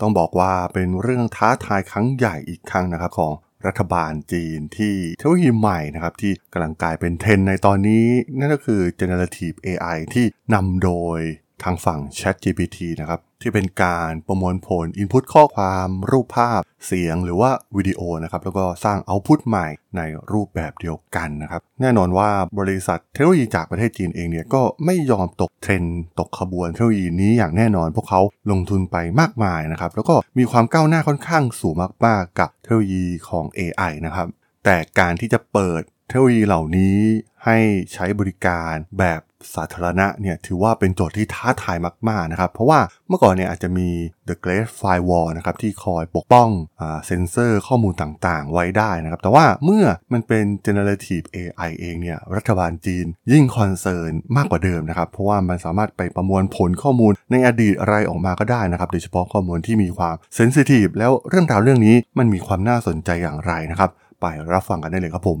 ต้องบอกว่าเป็นเรื่องท้าทายครั้งใหญ่อีกครั้งนะครับของรัฐบาลจีนที่เทคโนโลยีใหม่นะครับที่กำลังกลายเป็นเทรนในตอนนี้ นั่นก็คือ generative AI ที่นำโดยทางฝั่ง ChatGPT นะครับ ที่เป็นการประมวลผล Input ข้อความรูปภาพเสียงหรือว่าวิดีโอนะครับแล้วก็สร้าง Output ใหม่ในรูปแบบเดียวกันนะครับแน่นอนว่าบริษัทเทคโนโลยีจากประเทศจีนเองเนี่ยก็ไม่ยอมตกเทรนตกขบวนเทคโนโลยีนี้อย่างแน่นอน พวกเขาลงทุนไปมากมายนะครับแล้วก็มีความก้าวหน้าค่อนข้างสูงมากๆกับเทคโนโลยีของ AI นะครับแต่การที่จะเปิด เทคโนโลยีเหล่านี้ให้ใช้บริการแบบสาธารณะเนี่ยถือว่าเป็นโจทย์ที่ท้าทายมาก ๆ นะครับ เพราะว่าเมื่อก่อนเนี่ยอาจจะมี The Great Firewall นะครับที่คอยปกป้องเซนเซอร์ข้อมูลต่างๆ ไว้ได้นะครับ แต่ว่าเมื่อมันเป็น generative AI เองเนี่ยรัฐบาลจีนยิ่ง concern มากกว่าเดิมนะครับ เพราะว่ามันสามารถไปประมวลผลข้อมูลในอดีตอะไรออกมาก็ได้นะครับ โดยเฉพาะข้อมูลที่มีความ sensitive แล้วเรื่องราวเรื่องนี้มันมีความน่าสนใจอย่างไรนะครับ ไปรับฟังกันได้เลยครับผม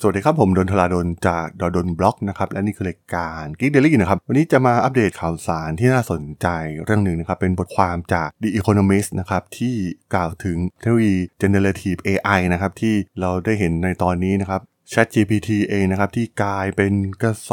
สวัสดีครับ ผมดนทลาดนจากดดนบล็อกนะครับ และนี่คือรายการกิ๊กเดลี่นะครับ วันนี้จะมาอัปเดตข่าวสารที่น่าสนใจเรื่องหนึ่งนะครับ เป็นบทความจาก The Economist นะครับ ที่กล่าวถึงเทคโนโลยี generative AI นะครับ ที่เราได้เห็นในตอนนี้นะครับ ChatGPT เองนะครับ ที่กลายเป็นกระแส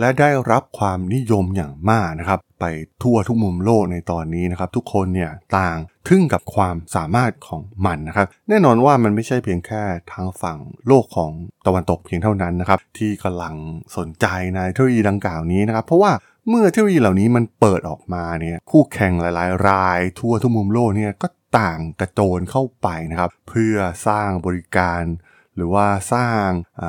และได้รับความนิยมอย่างมากนะครับ ไปทั่วทุกมุมโลกในตอนนี้นะครับ ทุกคนเนี่ยต่างทึ่งกับความสามารถของมันนะครับ แน่นอนว่ามันไม่ใช่เพียงแค่ทางฝั่งโลกของตะวันตกเพียงเท่านั้นนะครับ ที่กำลังสนใจในเทคโนโลยีดังกล่าวนี้นะครับ เพราะว่าเมื่อเทคโนโลยีเหล่านี้มันเปิดออกมาเนี่ยคู่แข่งหลาย ๆ ราย ทั่วทุกมุมโลกเนี่ยก็ต่างกระโจนเข้าไปนะครับ เพื่อสร้างบริการ หรือว่าสร้าง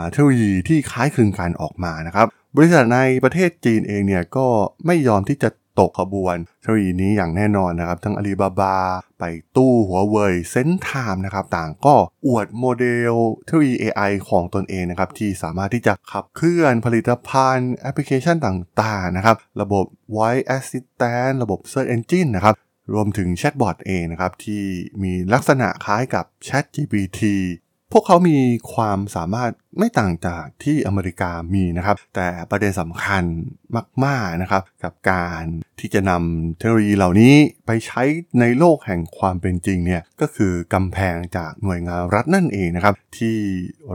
เทคโนโลยีที่คล้ายคลึงกันออกมานะครับ บริษัทในประเทศจีนเองเนี่ยก็ไม่ยอมที่จะตกขบวนเทคโนโลยีนี้อย่างแน่นอนนะครับ ทั้งอาลีบาบา ไป่ตู้หัวเว่ย SenseTime นะครับ ต่างก็อวดโมเดลเทคโนโลยี AI ของตนเองนะครับ ที่สามารถที่จะขับเคลื่อนผลิตภัณฑ์แอปพลิเคชันต่างๆนะครับ ระบบ Voice Assistant ระบบ Search Engine นะครับ รวมถึงแชทบอทเองนะครับ ที่มีลักษณะคล้ายกับ Chat GPT พวกเขามีความสามารถ ไม่ต่างจากที่อเมริกามีนะครับ แต่ประเด็นสำคัญมากๆนะครับ กับการที่จะนำเทคโนโลยีเหล่านี้ไปใช้ในโลกแห่งความเป็นจริงเนี่ยก็คือกำแพงจากหน่วยงานรัฐนั่นเองนะครับ ที่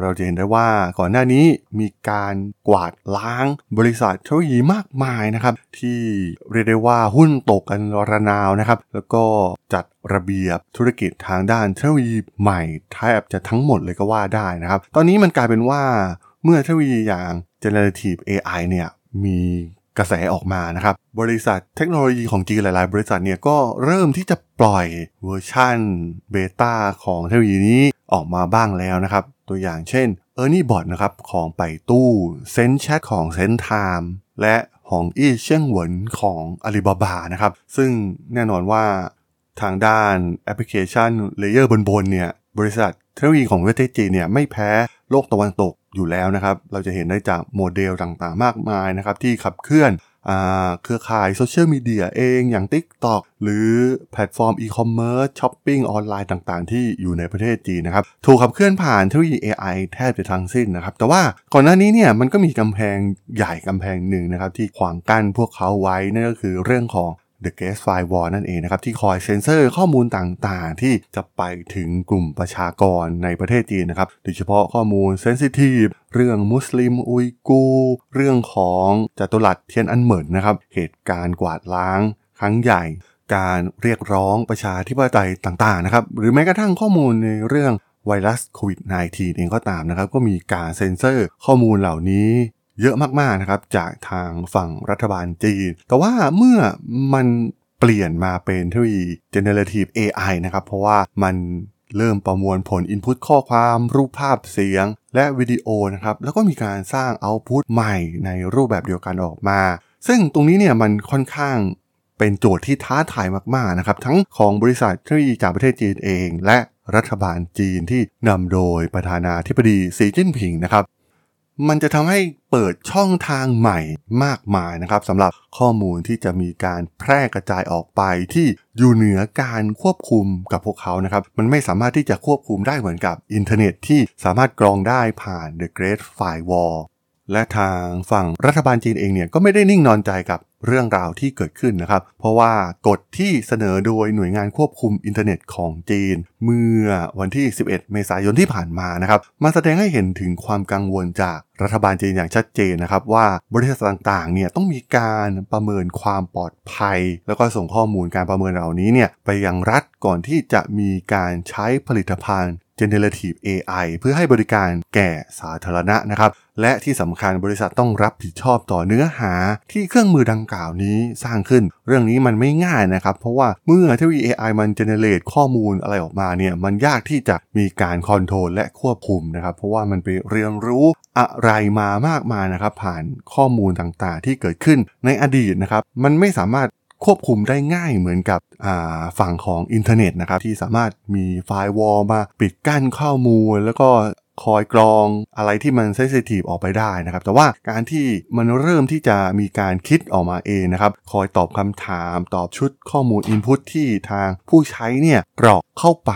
เราจะเห็นได้ว่าก่อนหน้านี้มีการกวาดล้างบริษัทเทคโนโลยีมากมายนะครับ ที่เรียกได้ว่าหุ้นตกกันระนาวนะครับ แล้วก็จัดระเบียบธุรกิจทางด้านเทคโนโลยีใหม่แทบจะทั้งหมดเลยก็ว่าได้นะครับ ตอนนี้มันกลายเป็นว่าเมื่อเทคโนโลยีอย่าง generative AI เนี่ยมีกระแสออกมานะครับ บริษัทเทคโนโลยีของจีนหลาย ๆ บริษัทเนี่ยก็เริ่มที่จะปล่อยเวอร์ชั่นเบต้าของเทคโนโลยีนี้ออกมาบ้างแล้วนะครับ ตัวอย่างเช่น e r n i e Bot นะครับของไป่ตู้ SenseChat ของ SenseTime และทงอี้เชียนเหวินของ Alibaba นะครับ ซึ่งแน่นอนว่าทางด้าน application layer บนๆเนี่ยบริษัท เทคโนโลยีของประเทศจีนเนี่ยไม่แพ้โลกตะวันตกอยู่แล้วนะครับ เราจะเห็นได้จากโมเดลต่างๆ มากมายนะครับ ที่ขับเคลื่อนเครือข่ายโซเชียลมีเดียเองอย่าง TikTok หรือแพลตฟอร์มอีคอมเมิร์ซช้อปปิ้งออนไลน์ต่างๆ ที่อยู่ในประเทศจีนนะครับ ถูกขับเคลื่อนผ่านเทคโนโลยี AI แทบจะทั้งสิ้นนะครับ แต่ว่าก่อนหน้านี้เนี่ยมันก็มีกำแพงใหญ่กำแพงหนึ่งนะครับ ที่ขวางกั้นพวกเขาไว้นั่นก็คือเรื่องของ The Great Firewall นั่นเองนะครับที่คอยเซ็นเซอร์ข้อมูลต่างๆ ที่จะไปถึงกลุ่มประชากรในประเทศจีนนะครับโดยเฉพาะข้อมูล sensitive เรื่องมุสลิมอุยกูร์ เรื่องของจัตุรัสเทียนอันเหมินนะครับเหตุการณ์กวาดล้างครั้งใหญ่ การเรียกร้องประชาธิปไตยต่างๆนะครับหรือแม้กระทั่งข้อมูลในเรื่องไวรัสโควิด -19 เองก็ตามนะครับก็มีการเซ็นเซอร์ข้อมูลเหล่านี้ เยอะมากๆนะครับจากทางฝั่งรัฐบาลจีน แต่ว่าเมื่อมันเปลี่ยนมาเป็นเทคโนโลยี generative AI นะครับเพราะว่ามันเริ่มประมวลผล Input ข้อความ รูปภาพเสียง และวิดีโอนะครับ แล้วก็มีการสร้าง Output ใหม่ในรูปแบบเดียวกันออกมา ซึ่งตรงนี้เนี่ยมันค่อนข้างเป็นโจทย์ที่ท้าทายมาก ๆ นะครับ ทั้งของบริษัทเทคโนโลยีจากประเทศจีนเอง และรัฐบาลจีนที่นำโดยประธานาธิบดีสีจิ้นผิงนะครับ มันจะทำให้เปิดช่องทางใหม่มากมายนะครับสำหรับข้อมูลที่จะมีการแพร่กระจายออกไปที่อยู่เหนือการควบคุมกับพวกเขานะครับ มันไม่สามารถที่จะควบคุมได้เหมือนกับอินเทอร์เน็ตที่สามารถกรองได้ผ่าน The Great Firewall และทางฝั่งรัฐบาลจีนเองเนี่ยก็ไม่ได้นิ่งนอนใจกับ เรื่องราวที่เกิดขึ้นนะครับ เพราะว่ากฎที่เสนอโดยหน่วยงานควบคุมอินเทอร์เน็ตของจีน เมื่อวันที่ 11 เมษายนที่ผ่านมานะครับมาแสดงให้เห็นถึงความกังวลจากรัฐบาลจีนอย่างชัดเจนนะครับว่าบริษัทต่างๆเนี่ยต้องมีการประเมินความปลอดภัย แล้วก็ส่งข้อมูลการประเมินเหล่านี้เนี่ยไปยังรัฐก่อนที่จะมีการใช้ผลิตภัณฑ์ Generative AI เพื่อให้บริการแก่สาธารณะนะครับ และที่สำคัญบริษัทต้องรับผิดชอบต่อเนื้อหาที่เครื่องมือดังกล่าวนี้สร้างขึ้น เรื่องนี้มันไม่ง่ายนะครับ เพราะว่าเมื่อเทคโนโลยี AI มัน generate ข้อมูลอะไรออกมาเนี่ยมันยากที่จะมีการ control และควบคุมนะครับ เพราะว่ามันไปเรียนรู้อะไรมามากมายนะครับ ผ่านข้อมูลต่างๆ ที่เกิดขึ้นในอดีตนะครับ มันไม่สามารถ ควบคุมได้ง่ายเหมือนกับฝั่งของอินเทอร์เน็ตนะครับที่สามารถมี firewall มาปิดกั้นข้อมูล แล้วก็ คอยกรองอะไรที่มัน sensitive ออกไปได้นะครับ แต่ว่าการที่มันเริ่มที่จะมีการคิดออกมาเองนะครับ คอยตอบคำถามตอบชุดข้อมูล input ที่ทางผู้ใช้เนี่ยกรอกเข้าไป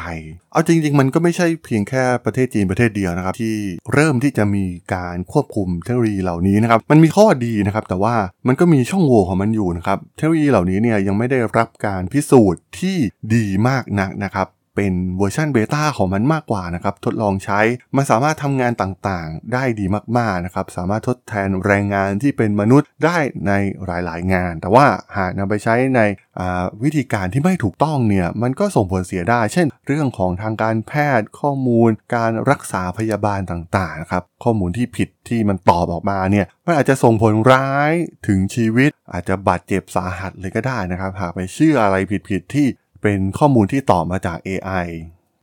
เอาจริง ๆ มันก็ไม่ใช่เพียงแค่ประเทศจีนประเทศเดียวนะครับ ที่เริ่มที่จะมีการควบคุมเทคโนโลยีเหล่านี้นะครับ มันมีข้อดีนะครับ แต่ว่ามันก็มีช่องโหว่ของมันอยู่นะครับ เทคโนโลยีเหล่านี้เนี่ยยังไม่ได้รับการพิสูจน์ที่ดีมากนักนะครับ เป็นเวอร์ชันเบต้าของมันมากกว่านะครับ ทดลองใช้ มันสามารถทำงานต่างๆ ได้ดีมากๆนะครับ สามารถทดแทนแรงงานที่เป็นมนุษย์ได้ในหลายๆ งาน แต่ว่าหากนำไปใช้ในวิธีการที่ไม่ถูกต้องเนี่ยมันก็ส่งผลเสียได้ เช่น เรื่องของทางการแพทย์ข้อมูล การรักษาพยาบาลต่างๆนะครับข้อมูลที่ผิดที่มันตอบออกมาเนี่ยมันอาจจะส่งผลร้ายถึงชีวิต อาจจะบาดเจ็บสาหัสเลยก็ได้นะครับ หากไปเชื่ออะไรผิดๆที่ เป็นข้อมูลที่ตอบมาจาก AI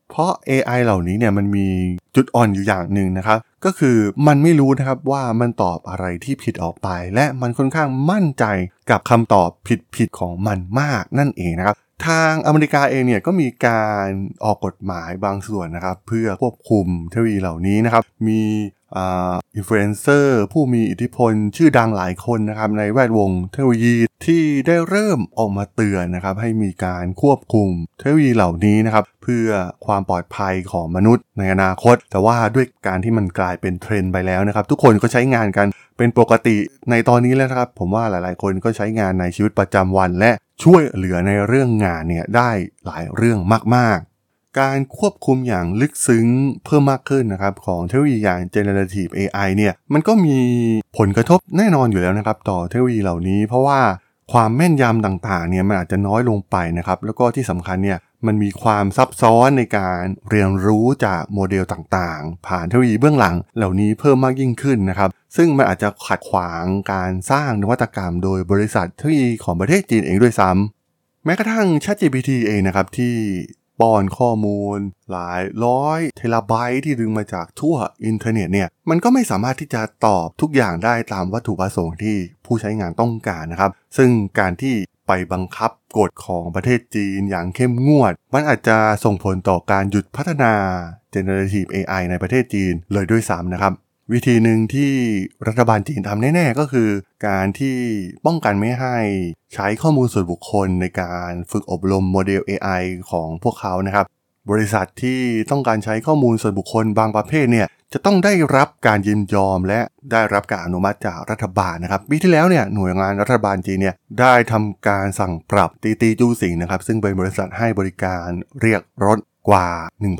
เพราะ AI เหล่านี้เนี่ยมันมีจุดอ่อนอยู่อย่างหนึ่งนะครับ ก็คือมันไม่รู้นะครับว่ามันตอบอะไรที่ผิดออกไป และมันค่อนข้างมั่นใจกับคำตอบผิดๆของมันมากนั่นเองนะครับทางอเมริกาเองเนี่ยก็มีการออกกฎหมายบางส่วนนะครับ เพื่อควบคุมเทคโนโลยีเหล่านี้นะครับ มี อินฟลูเอนเซอร์ผู้มีอิทธิพลชื่อดังหลายคนนะครับในแวดวงเทคโนโลยีที่ได้เริ่มออกมาเตือนนะครับให้มีการควบคุมเทคโนโลยีเหล่านี้นะครับเพื่อความปลอดภัยของมนุษย์ในอนาคต แต่ว่าด้วยการที่มันกลายเป็นเทรนด์ไปแล้วนะครับทุกคนก็ใช้งานกันเป็นปกติในตอนนี้แล้วครับ ผมว่าหลายๆ คนก็ใช้งานในชีวิตประจำวัน และช่วยเหลือในเรื่องงานเนี่ยได้หลายเรื่องมากๆ การควบคุมอย่างลึกซึ้งเพิ่มมากขึ้นนะครับของเทคโนโลยีอย่าง generative AI เนี่ยมันก็มีผลกระทบแน่นอนอยู่แล้วนะครับ ต่อเทคโนโลยีเหล่านี้ เพราะว่าความแม่นยำต่างๆเนี่ยมันอาจจะน้อยลงไปนะครับ แล้วก็ที่สำคัญเนี่ยมันมีความซับซ้อนในการเรียนรู้จากโมเดลต่างๆ ผ่านเทคโนโลยีเบื้องหลังเหล่านี้เพิ่มมากยิ่งขึ้นนะครับ ซึ่งมันอาจจะขัดขวางการสร้างนวัตกรรม โดยบริษัทเทคโนโลยีของประเทศจีนเองด้วยซ้ำแม้กระทั่ง ChatGPT เองนะครับที่ ป้อนข้อมูล หลายร้อยเทราไบต์ที่ดึงมาจากทั่วอินเทอร์เน็ตเนี่ยมันก็ไม่สามารถที่จะตอบทุกอย่างได้ตามวัตถุประสงค์ที่ผู้ใช้งานต้องการนะครับ ซึ่งการที่ไปบังคับกฎของประเทศจีนอย่างเข้มงวด มันอาจจะส่งผลต่อการหยุดพัฒนา generative AI ในประเทศจีนเลยด้วยซ้ำนะครับ วิธีหนึ่งที่รัฐบาลจีนทำแน่ๆ ก็คือ การที่ป้องกันไม่ให้ใช้ข้อมูลส่วนบุคคลในการฝึกอบรมโมเดล AI ของพวกเขานะครับ บริษัทที่ต้องการใช้ข้อมูลส่วนบุคคลบางประเภทเนี่ยจะต้องได้รับการยินยอมและได้รับการอนุมัติจากรัฐบาลนะครับปีที่แล้วเนี่ยหน่วยงานรัฐบาลจีนเนี่ยได้ทำการสั่งปรับตีตีจูสิงนะครับซึ่งเป็นบริษัทให้บริการเรียกรถ กว่า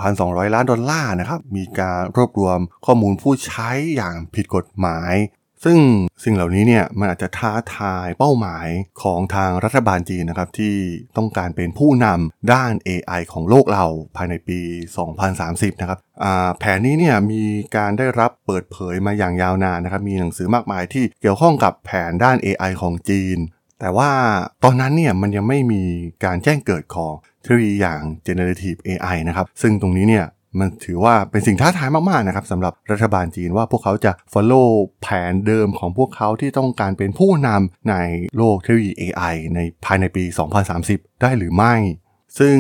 1,200 ล้านดอลลาร์นะครับ มีการรวบรวมข้อมูลผู้ใช้อย่างผิดกฎหมาย ซึ่งสิ่งเหล่านี้เนี่ยมันอาจจะท้าทายเป้าหมายของทางรัฐบาลจีนนะครับ ที่ต้องการเป็นผู้นำด้าน AI ของโลกเราภายในปี 2030 นะครับแผนนี้เนี่ยมีการได้รับเปิดเผยมาอย่างยาวนานนะครับ มีหนังสือมากมายที่เกี่ยวข้องกับแผนด้าน AI ของจีนแต่ว่าตอนนั้นเนี่ยมันยังไม่มีการแจ้งเกิดของ เทคโนโลยีอย่าง generative AI นะครับ ซึ่งตรงนี้เนี่ยมันถือว่าเป็นสิ่งท้าทายมาก ๆ นะครับสำหรับรัฐบาลจีนว่าพวกเขาจะ follow แผนเดิมของพวกเขาที่ต้องการเป็นผู้นำในโลกเทคโนโลยี AI ในภายในปี 2030 ได้หรือไม่ ซึ่ง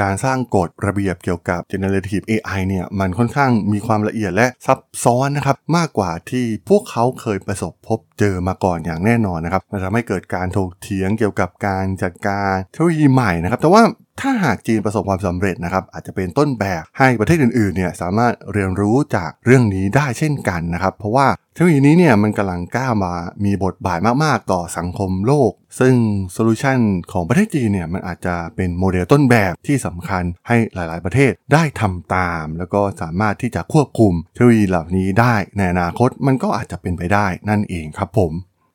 การสร้างกฎระเบียบเกี่ยวกับ generative AI เนี่ยมันค่อนข้างมีความละเอียดและซับซ้อนนะครับ มากกว่าที่พวกเขาเคยประสบพบเจอมาก่อนอย่างแน่นอนนะครับมันทำให้เกิดการถกเถียงเกี่ยวกับการจัดการเทคโนโลยีใหม่นะครับแต่ว่า ถ้าหากจีนประสบความสำเร็จนะครับอาจจะเป็นต้นแบบให้ประเทศอื่นๆเนี่ยสามารถเรียนรู้จากเรื่องนี้ได้เช่นกันนะครับ เพราะว่าเทคโนโลยีนี้เนี่ยมันกำลังก้าวมามีบทบาทมากๆ ต่อสังคมโลก ซึ่ง solution ของประเทศจีนเนี่ยมันอาจจะเป็นโมเดลต้นแบบที่สำคัญให้หลายๆ ประเทศได้ทำตาม แล้วก็สามารถที่จะควบคุมเทคโนโลยีเหล่านี้ได้ในอนาคตมันก็อาจจะเป็นไปได้นั่นเองครับผม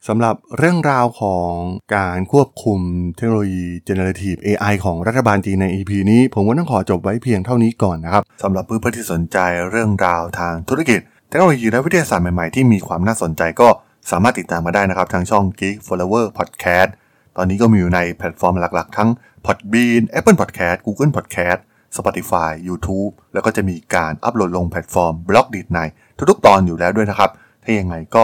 สำหรับเรื่องราวของการควบคุมเทคโนโลยี generative AI ของรัฐบาลจีนใน EP นี้ ผมก็ต้องขอจบไว้เพียงเท่านี้ก่อนนะครับสำหรับเพื่อนๆที่สนใจเรื่องราวทางธุรกิจ เทคโนโลยีและวิทยาศาสตร์ใหม่ๆ ที่มีความน่าสนใจก็สามารถติดตามมาได้นะครับ ทางช่อง Geek Forever Podcast ตอนนี้ก็มีอยู่ในแพลตฟอร์มหลักๆ ทั้ง Podbean Apple Podcast Google Podcast Spotify YouTube แล้วก็จะมีการอัปโหลดลงแพลตฟอร์ม Blockdit ในทุกๆ ตอนอยู่แล้วด้วยนะครับ ถ้ายังไงก็